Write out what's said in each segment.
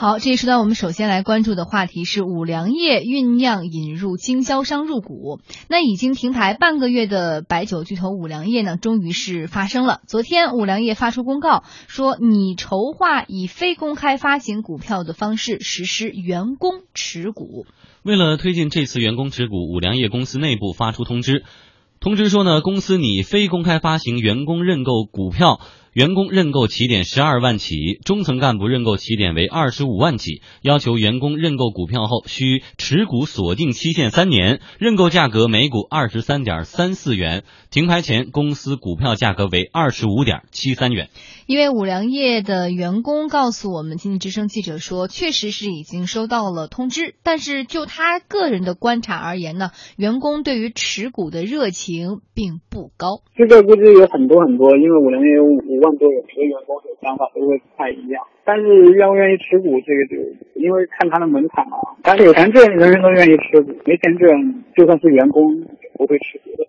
好，这一时段我们首先来关注的话题是五粮液酝酿引入经销商入股。那已经停牌半个月的白酒巨头五粮液呢，终于是发生了。昨天五粮液发出公告说，拟筹划以非公开发行股票的方式实施员工持股。为了推进这次员工持股，五粮液公司内部发出通知，通知说呢，公司拟非公开发行员工认购股票。员工认购起点十二万起，中层干部认购起点为二十五万起。要求员工认购股票后需持股锁定期限三年，认购价格每股二十三点三四元。停牌前，公司股票价格为二十五点七三元。一位五粮液的员工告诉我们，经济之声记者说，确实是已经收到了通知，但是就他个人的观察而言呢，员工对于持股的热情并不高。这个估计有很多很多，因为五粮液有五万。多每个员工的想法都会不太一样，但是愿不愿意持股，这个就因为看他的门槛嘛。但是有钱挣，人人都愿意持股；没钱挣，就算是员工也不会持股的。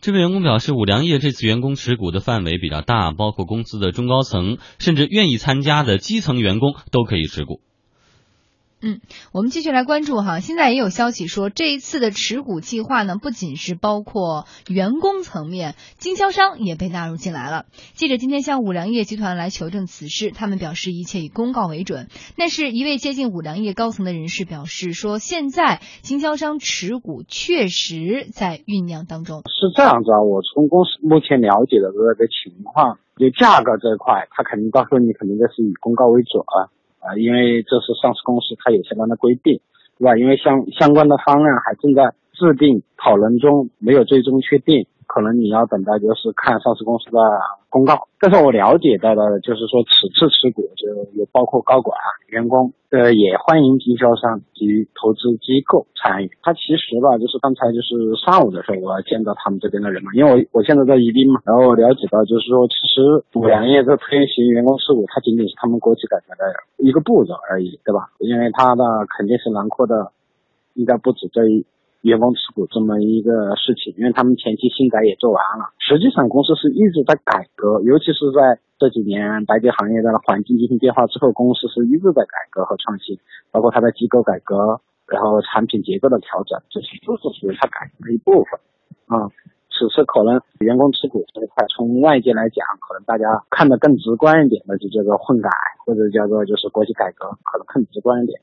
这位员工表示，五粮液这次员工持股的范围比较大，包括公司的中高层，甚至愿意参加的基层员工都可以持股。嗯，我们继续来关注哈。现在也有消息说，这一次的持股计划呢，不仅是包括员工层面，经销商也被纳入进来了。记者今天向五粮液集团来求证此事，他们表示一切以公告为准。但是，一位接近五粮液高层的人士表示说，现在经销商持股确实在酝酿当中。是这样子啊，我从公司目前了解的这个情况，就价格这块，他肯定到时候你肯定就是以公告为准。啊，啊因为这是上市公司，它有相关的规定，对吧？因为相相关的方案还正在制定讨论中，没有最终确定。可能你要等待，就是看上市公司的公告。但是我了解到的，就是说此次持股就有包括高管、员工，呃，也欢迎经销商及投资机构参与。他其实吧，就是刚才就是上午的时候，我见到他们这边的人嘛，因为我我现在在宜宾嘛，然后了解到就是说，其实五粮液这推行员工持股，它仅仅是他们国企改革的一个步骤而已，对吧？因为它的肯定是囊括的，应该不止这一。员工持股这么一个事情，因为他们前期新改也做完了，实际上公司是一直在改革，尤其是在这几年白酒行业的环境进行变化之后，公司是一直在改革和创新，包括它的机构改革，然后产品结构的调整，这些都是属于它改革的一部分。啊，此次可能员工持股这一块，从外界来讲，可能大家看得更直观一点的就叫做混改，或者叫做就是国企改革，可能更直观一点。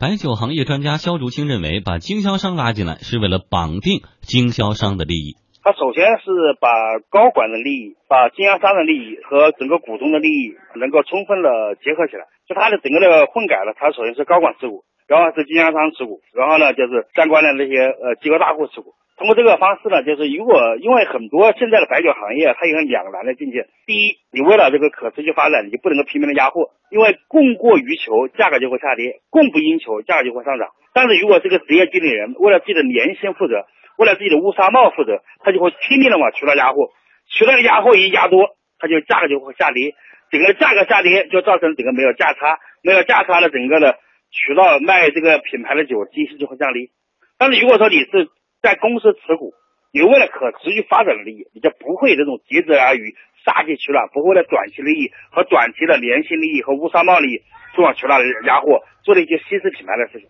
白酒行业专家肖竹清认为，把经销商拉进来是为了绑定经销商的利益。他首先是把高管的利益、把经销商的利益和整个股东的利益能够充分的结合起来。就他的整个的混改呢，他首先是高管持股，然后是经销商持股，然后呢就是相关的那些呃机构大户持股。通过这个方式呢，就是如果因为很多现在的白酒行业它有两难的境界。第一，你为了这个可持续发展，你就不能够拼命的压货，因为供过于求，价格就会下跌；供不应求，价格就会上涨。但是如果这个职业经理人为了自己的年薪负责，为了自己的乌纱帽负责，他就会拼命的往渠道压货，渠道压货一压多，它就价格就会下跌，整个价格下跌就造成整个没有价差，没有价差的整个的渠道卖这个品牌的酒机数就会降低。但是如果说你是在公司持股，你为了可持续发展的利益，你就不会这种竭泽而渔、杀鸡取卵，不会为了短期利益和短期的年薪利益和乌纱帽利益去往渠道压货，做了一些稀释品牌的事情。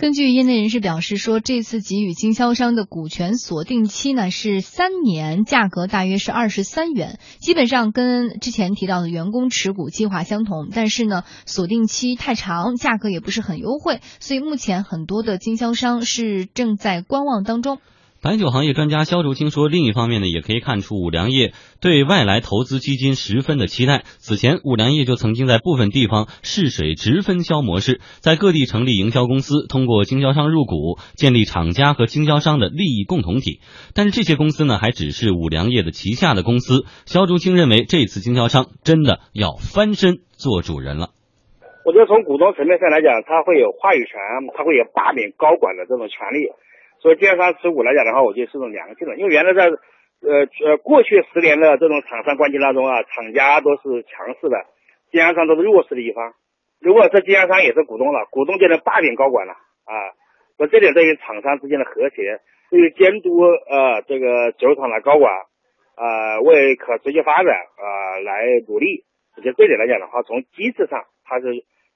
根据业内人士表示说，这次给予经销商的股权锁定期呢是三年，价格大约是二十三元，基本上跟之前提到的员工持股计划相同。但是呢，锁定期太长，价格也不是很优惠，所以目前很多的经销商是正在观望当中。白酒行业专家肖竹清说，另一方面呢，也可以看出五粮液对外来投资基金十分的期待。此前，五粮液就曾经在部分地方试水直分销模式，在各地成立营销公司，通过经销商入股，建立厂家和经销商的利益共同体。但是这些公司呢，还只是五粮液的旗下的公司。肖竹清认为，这次经销商真的要翻身做主人了。我觉得从股东层面上来讲，他会有话语权，他会有罢免高管的这种权利。所以经销商持股来讲的话，我觉得是种良性的，因为原来在呃呃过去十年的这种厂商关系当中啊，厂家都是强势的，经销商都是弱势的一方。如果这经销商也是股东了，股东就能罢免高管了啊。那这点对于厂商之间的和谐，对于监督呃这个酒厂的高管啊为可持续发展啊来努力，我觉得这点来讲的话，从机制上。它是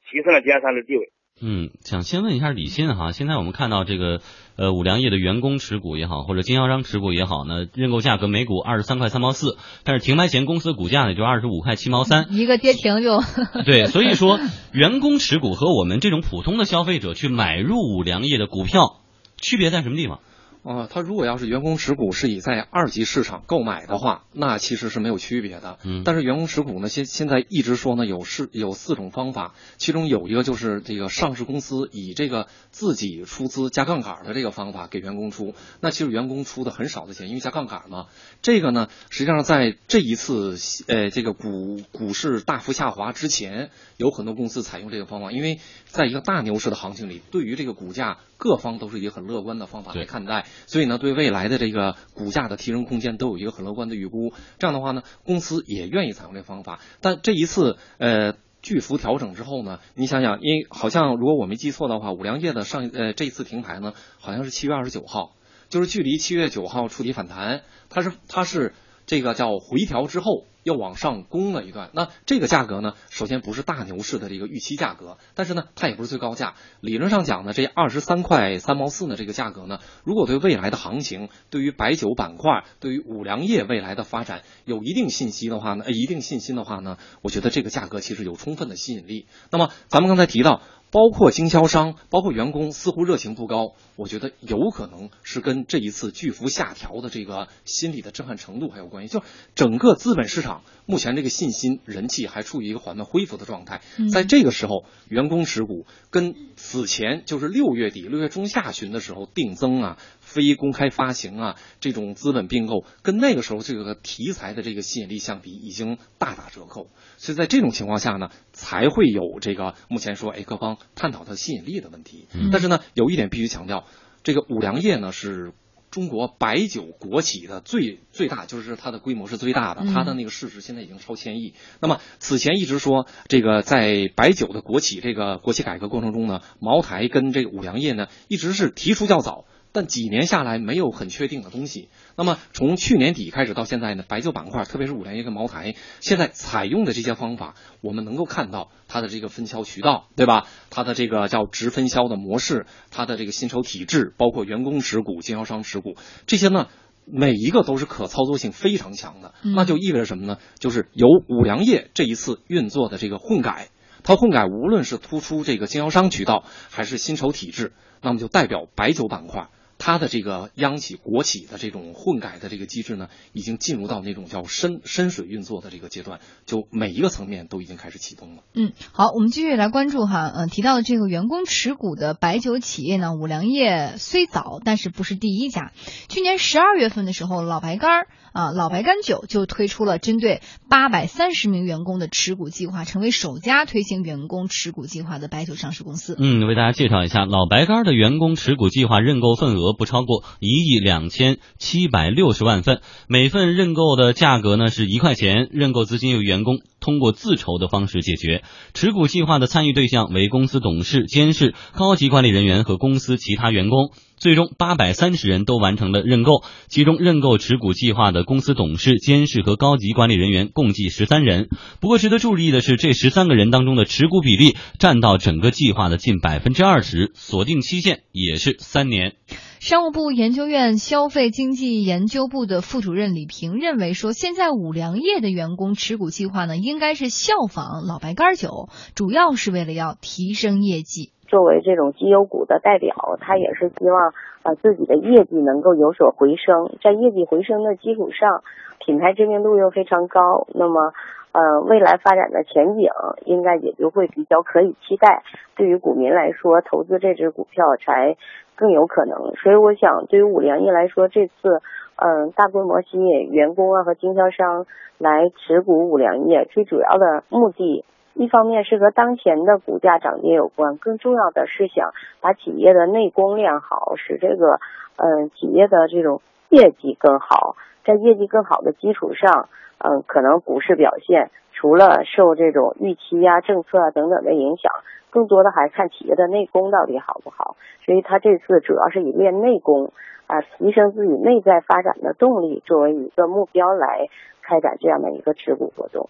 提升了经销商的地位。嗯，想先问一下李欣哈，现在我们看到这个呃五粮液的员工持股也好，或者经销商持股也好呢，认购价格每股二十三块三毛四，但是停牌前公司股价呢就二十五块七毛三，一个跌停就对，所以说 员工持股和我们这种普通的消费者去买入五粮液的股票区别在什么地方？啊，他如果要是员工持股是以在二级市场购买的话，那其实是没有区别的。嗯但是员工持股呢，现现在一直说呢有是有四种方法，其中有一个就是这个上市公司以这个自己出资加杠杆的这个方法给员工出，那其实员工出的很少的钱，因为加杠杆嘛。这个呢，实际上在这一次呃这个股股市大幅下滑之前，有很多公司采用这个方法，因为在一个大牛市的行情里，对于这个股价各方都是一个很乐观的方法来看待。所以呢，对未来的这个股价的提升空间都有一个很乐观的预估。这样的话呢，公司也愿意采用这个方法。但这一次，呃。巨幅调整之后呢，你想想，因为好像如果我没记错的话，五粮液的上呃这一次停牌呢，好像是七月二十九号，就是距离七月九号触底反弹，它是它是这个叫回调之后又往上攻了一段。那这个价格呢，首先不是大牛市的这个预期价格，但是呢，它也不是最高价。理论上讲呢，这二十三块三毛四呢这个价格呢，如果对未来的行情，对于白酒板块，对于五粮液未来的发展有一定信息的话呢，一定信心的话呢，我觉得这个价格其实有充分的吸引力。那么咱们刚才提到。包括经销商，包括员工，似乎热情不高。我觉得有可能是跟这一次巨幅下调的这个心理的震撼程度还有关系。就整个资本市场目前这个信心、人气还处于一个缓慢恢复的状态。在这个时候，员工持股跟此前就是六月底、六月中下旬的时候定增啊、非公开发行啊这种资本并购，跟那个时候这个题材的这个吸引力相比，已经大打折扣。所以在这种情况下呢，才会有这个目前说，哎，各方探讨它吸引力的问题。但是呢，有一点必须强调，这个五粮液呢是。中国白酒国企的最最大就是它的规模是最大的，嗯它的那个市值现在已经超千亿。那么此前一直说这个在白酒的国企这个国企改革过程中呢，茅台跟这个五粮液呢一直是提出较早，但几年下来没有很确定的东西。那么从去年底开始到现在呢，白酒板块，特别是五粮液跟茅台，现在采用的这些方法，我们能够看到它的这个分销渠道，对吧？它的这个叫直分销的模式，它的这个薪酬体制，包括员工持股、经销商持股，这些呢。每一个都是可操作性非常强的，嗯那就意味着什么呢？就是由五粮液这一次运作的这个混改，它混改无论是突出这个经销商渠道还是薪酬体制，那么就代表白酒板块它的这个央企、国企的这种混改的这个机制呢，已经进入到那种叫深深水运作的这个阶段，就每一个层面都已经开始启动了。嗯，好，我们继续来关注哈，嗯、提到的这个员工持股的白酒企业呢，五粮液虽早，但是不是第一家。去年十二月份的时候，老白干儿啊，老白干酒就推出了针对八百三十名员工的持股计划，成为首家推行员工持股计划的白酒上市公司。嗯，为大家介绍一下，老白干的员工持股计划认购份额不超过一亿两千七百六十万份，每份认购的价格呢是一块钱，认购资金由员工通过自筹的方式解决。持股计划的参与对象为公司董事、监事、高级管理人员和公司其他员工。最终，八百三十人都完成了认购，其中认购持股计划的公司董事、监事和高级管理人员共计十三人。不过，值得注意的是，这十三个人当中的持股比例占到整个计划的近百分之二十，锁定期限也是三年。商务部研究院消费经济研究部的副主任李平认为说，现在五粮液的员工持股计划呢，应应该是效仿老白干酒，主要是为了要提升业绩。作为这种绩优股的代表，他也是希望呃自己的业绩能够有所回升，在业绩回升的基础上，品牌知名度又非常高，那么呃未来发展的前景应该也就会比较可以期待。对于股民来说，投资这只股票才更有可能。所以我想，对于五粮液来说，这次嗯、大规模吸引员工啊和经销商来持股五粮液，最主要的目的。一方面是和当前的股价涨跌有关，更重要的是想把企业的内功练好，使这个嗯、企业的这种业绩更好。在业绩更好的基础上，嗯、可能股市表现除了受这种预期呀、政策啊等等的影响，更多的还看企业的内功到底好不好。所以他这次主要是以练内功啊，提升自己内在发展的动力作为一个目标来开展这样的一个持股活动。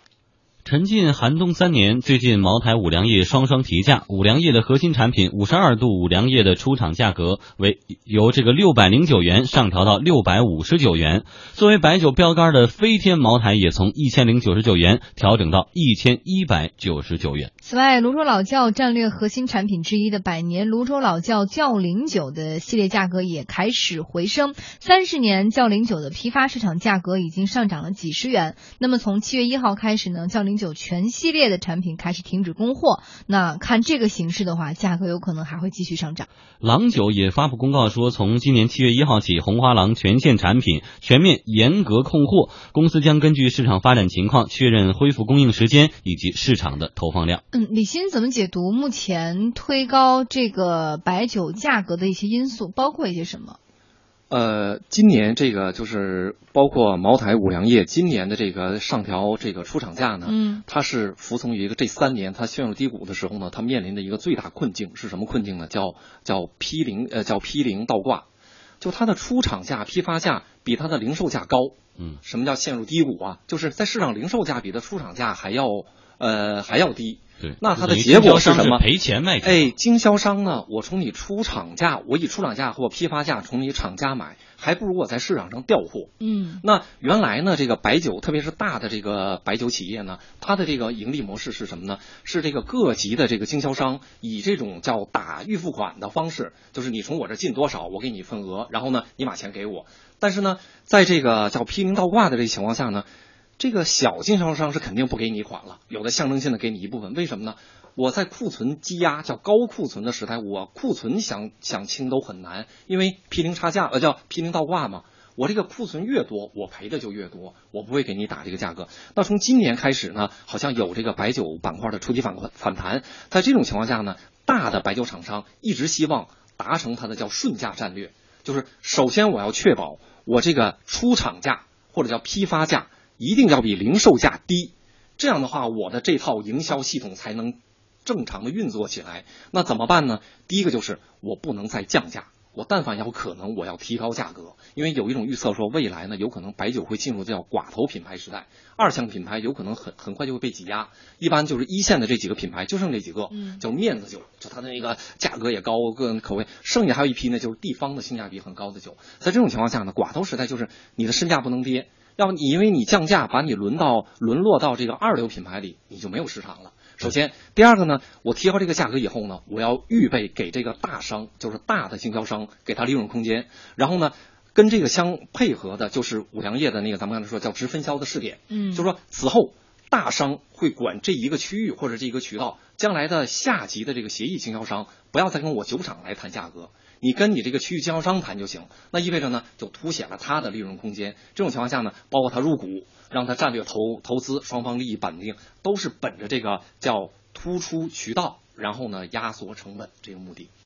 沉浸寒冬三年，最近茅台、五粮液双双提价。五粮液的核心产品五十二度五粮液的出厂价格为由这个六百零九元上调到六百五十九元。作为白酒标杆的飞天茅台也从一千零九十九元调整到一千一百九十九元。此外，泸州老窖战略核心产品之一的百年泸州老窖窖龄酒的系列价格也开始回升。三十年窖龄酒的批发市场价格已经上涨了几十元。那么从七月一号开始呢，窖龄酒全系列的产品开始停止供货。那看这个形势的话，价格有可能还会继续上涨。郎酒也发布公告说，从今年七月一号起，红花郎全线产品全面严格控货，公司将根据市场发展情况确认恢复供应时间以及市场的投放量。嗯，李欣怎么解读目前推高这个白酒价格的一些因素，包括一些什么？呃，今年这个就是包括茅台、五粮液，今年的这个上调这个出厂价呢，嗯，它是服从于一个这三年它陷入低谷的时候呢，它面临的一个最大困境是什么困境呢？叫叫批零呃叫批零倒挂，就它的出厂价、批发价比它的零售价高。嗯，什么叫陷入低谷啊？就是在市场零售价比它出厂价还要呃还要低。对，那它的结果是什么？赔钱卖酒。哎，经销商呢，我从你出厂价，我以出厂价或批发价从你厂家买，还不如我在市场上调货。嗯，那原来呢，这个白酒，特别是大的这个白酒企业呢，它的这个盈利模式是什么呢？是这个各级的这个经销商以这种叫打预付款的方式，就是你从我这进多少，我给你份额，然后呢，你把钱给我。但是呢，在这个叫批零倒挂的这个情况下呢，这个小经销商是肯定不给你款了，有的象征性的给你一部分，为什么呢？我在库存积压叫高库存的时代，我库存想想清都很难，因为批零差价呃叫批零倒挂嘛。我这个库存越多，我赔的就越多，我不会给你打这个价格。那从今年开始呢，好像有这个白酒板块的初级反反弹，在这种情况下呢，大的白酒厂商一直希望达成它的叫顺价战略，就是首先我要确保我这个出厂价或者叫批发价一定要比零售价低，这样的话我的这套营销系统才能。正常的运作起来，那怎么办呢？第一个就是我不能再降价，我但凡有可能，我要提高价格，因为有一种预测说，未来呢有可能白酒会进入叫寡头品牌时代，二线品牌有可能很很快就会被挤压，一般就是一线的这几个品牌就剩这几个，嗯，叫面子酒，就它的那个价格也高，个人口味，剩下还有一批呢就是地方的性价比很高的酒，在这种情况下呢，寡头时代就是你的身价不能跌，要不你因为你降价把你轮到沦落到这个二流品牌里，你就没有市场了。首先，第二个呢，我提高这个价格以后呢，我要预备给这个大商，就是大的经销商，给他利润空间。然后呢，跟这个相配合的就是五粮液的那个，咱们刚才说叫直分销的试点。嗯，就是说此后大商会管这一个区域或者这一个渠道，将来的下级的这个协议经销商不要再跟我酒厂来谈价格，你跟你这个区域经销商谈就行。那意味着呢，就凸显了他的利润空间。这种情况下呢，包括他入股。让他战略投投资，双方利益绑定，都是本着这个叫突出渠道，然后呢压缩成本这个目的。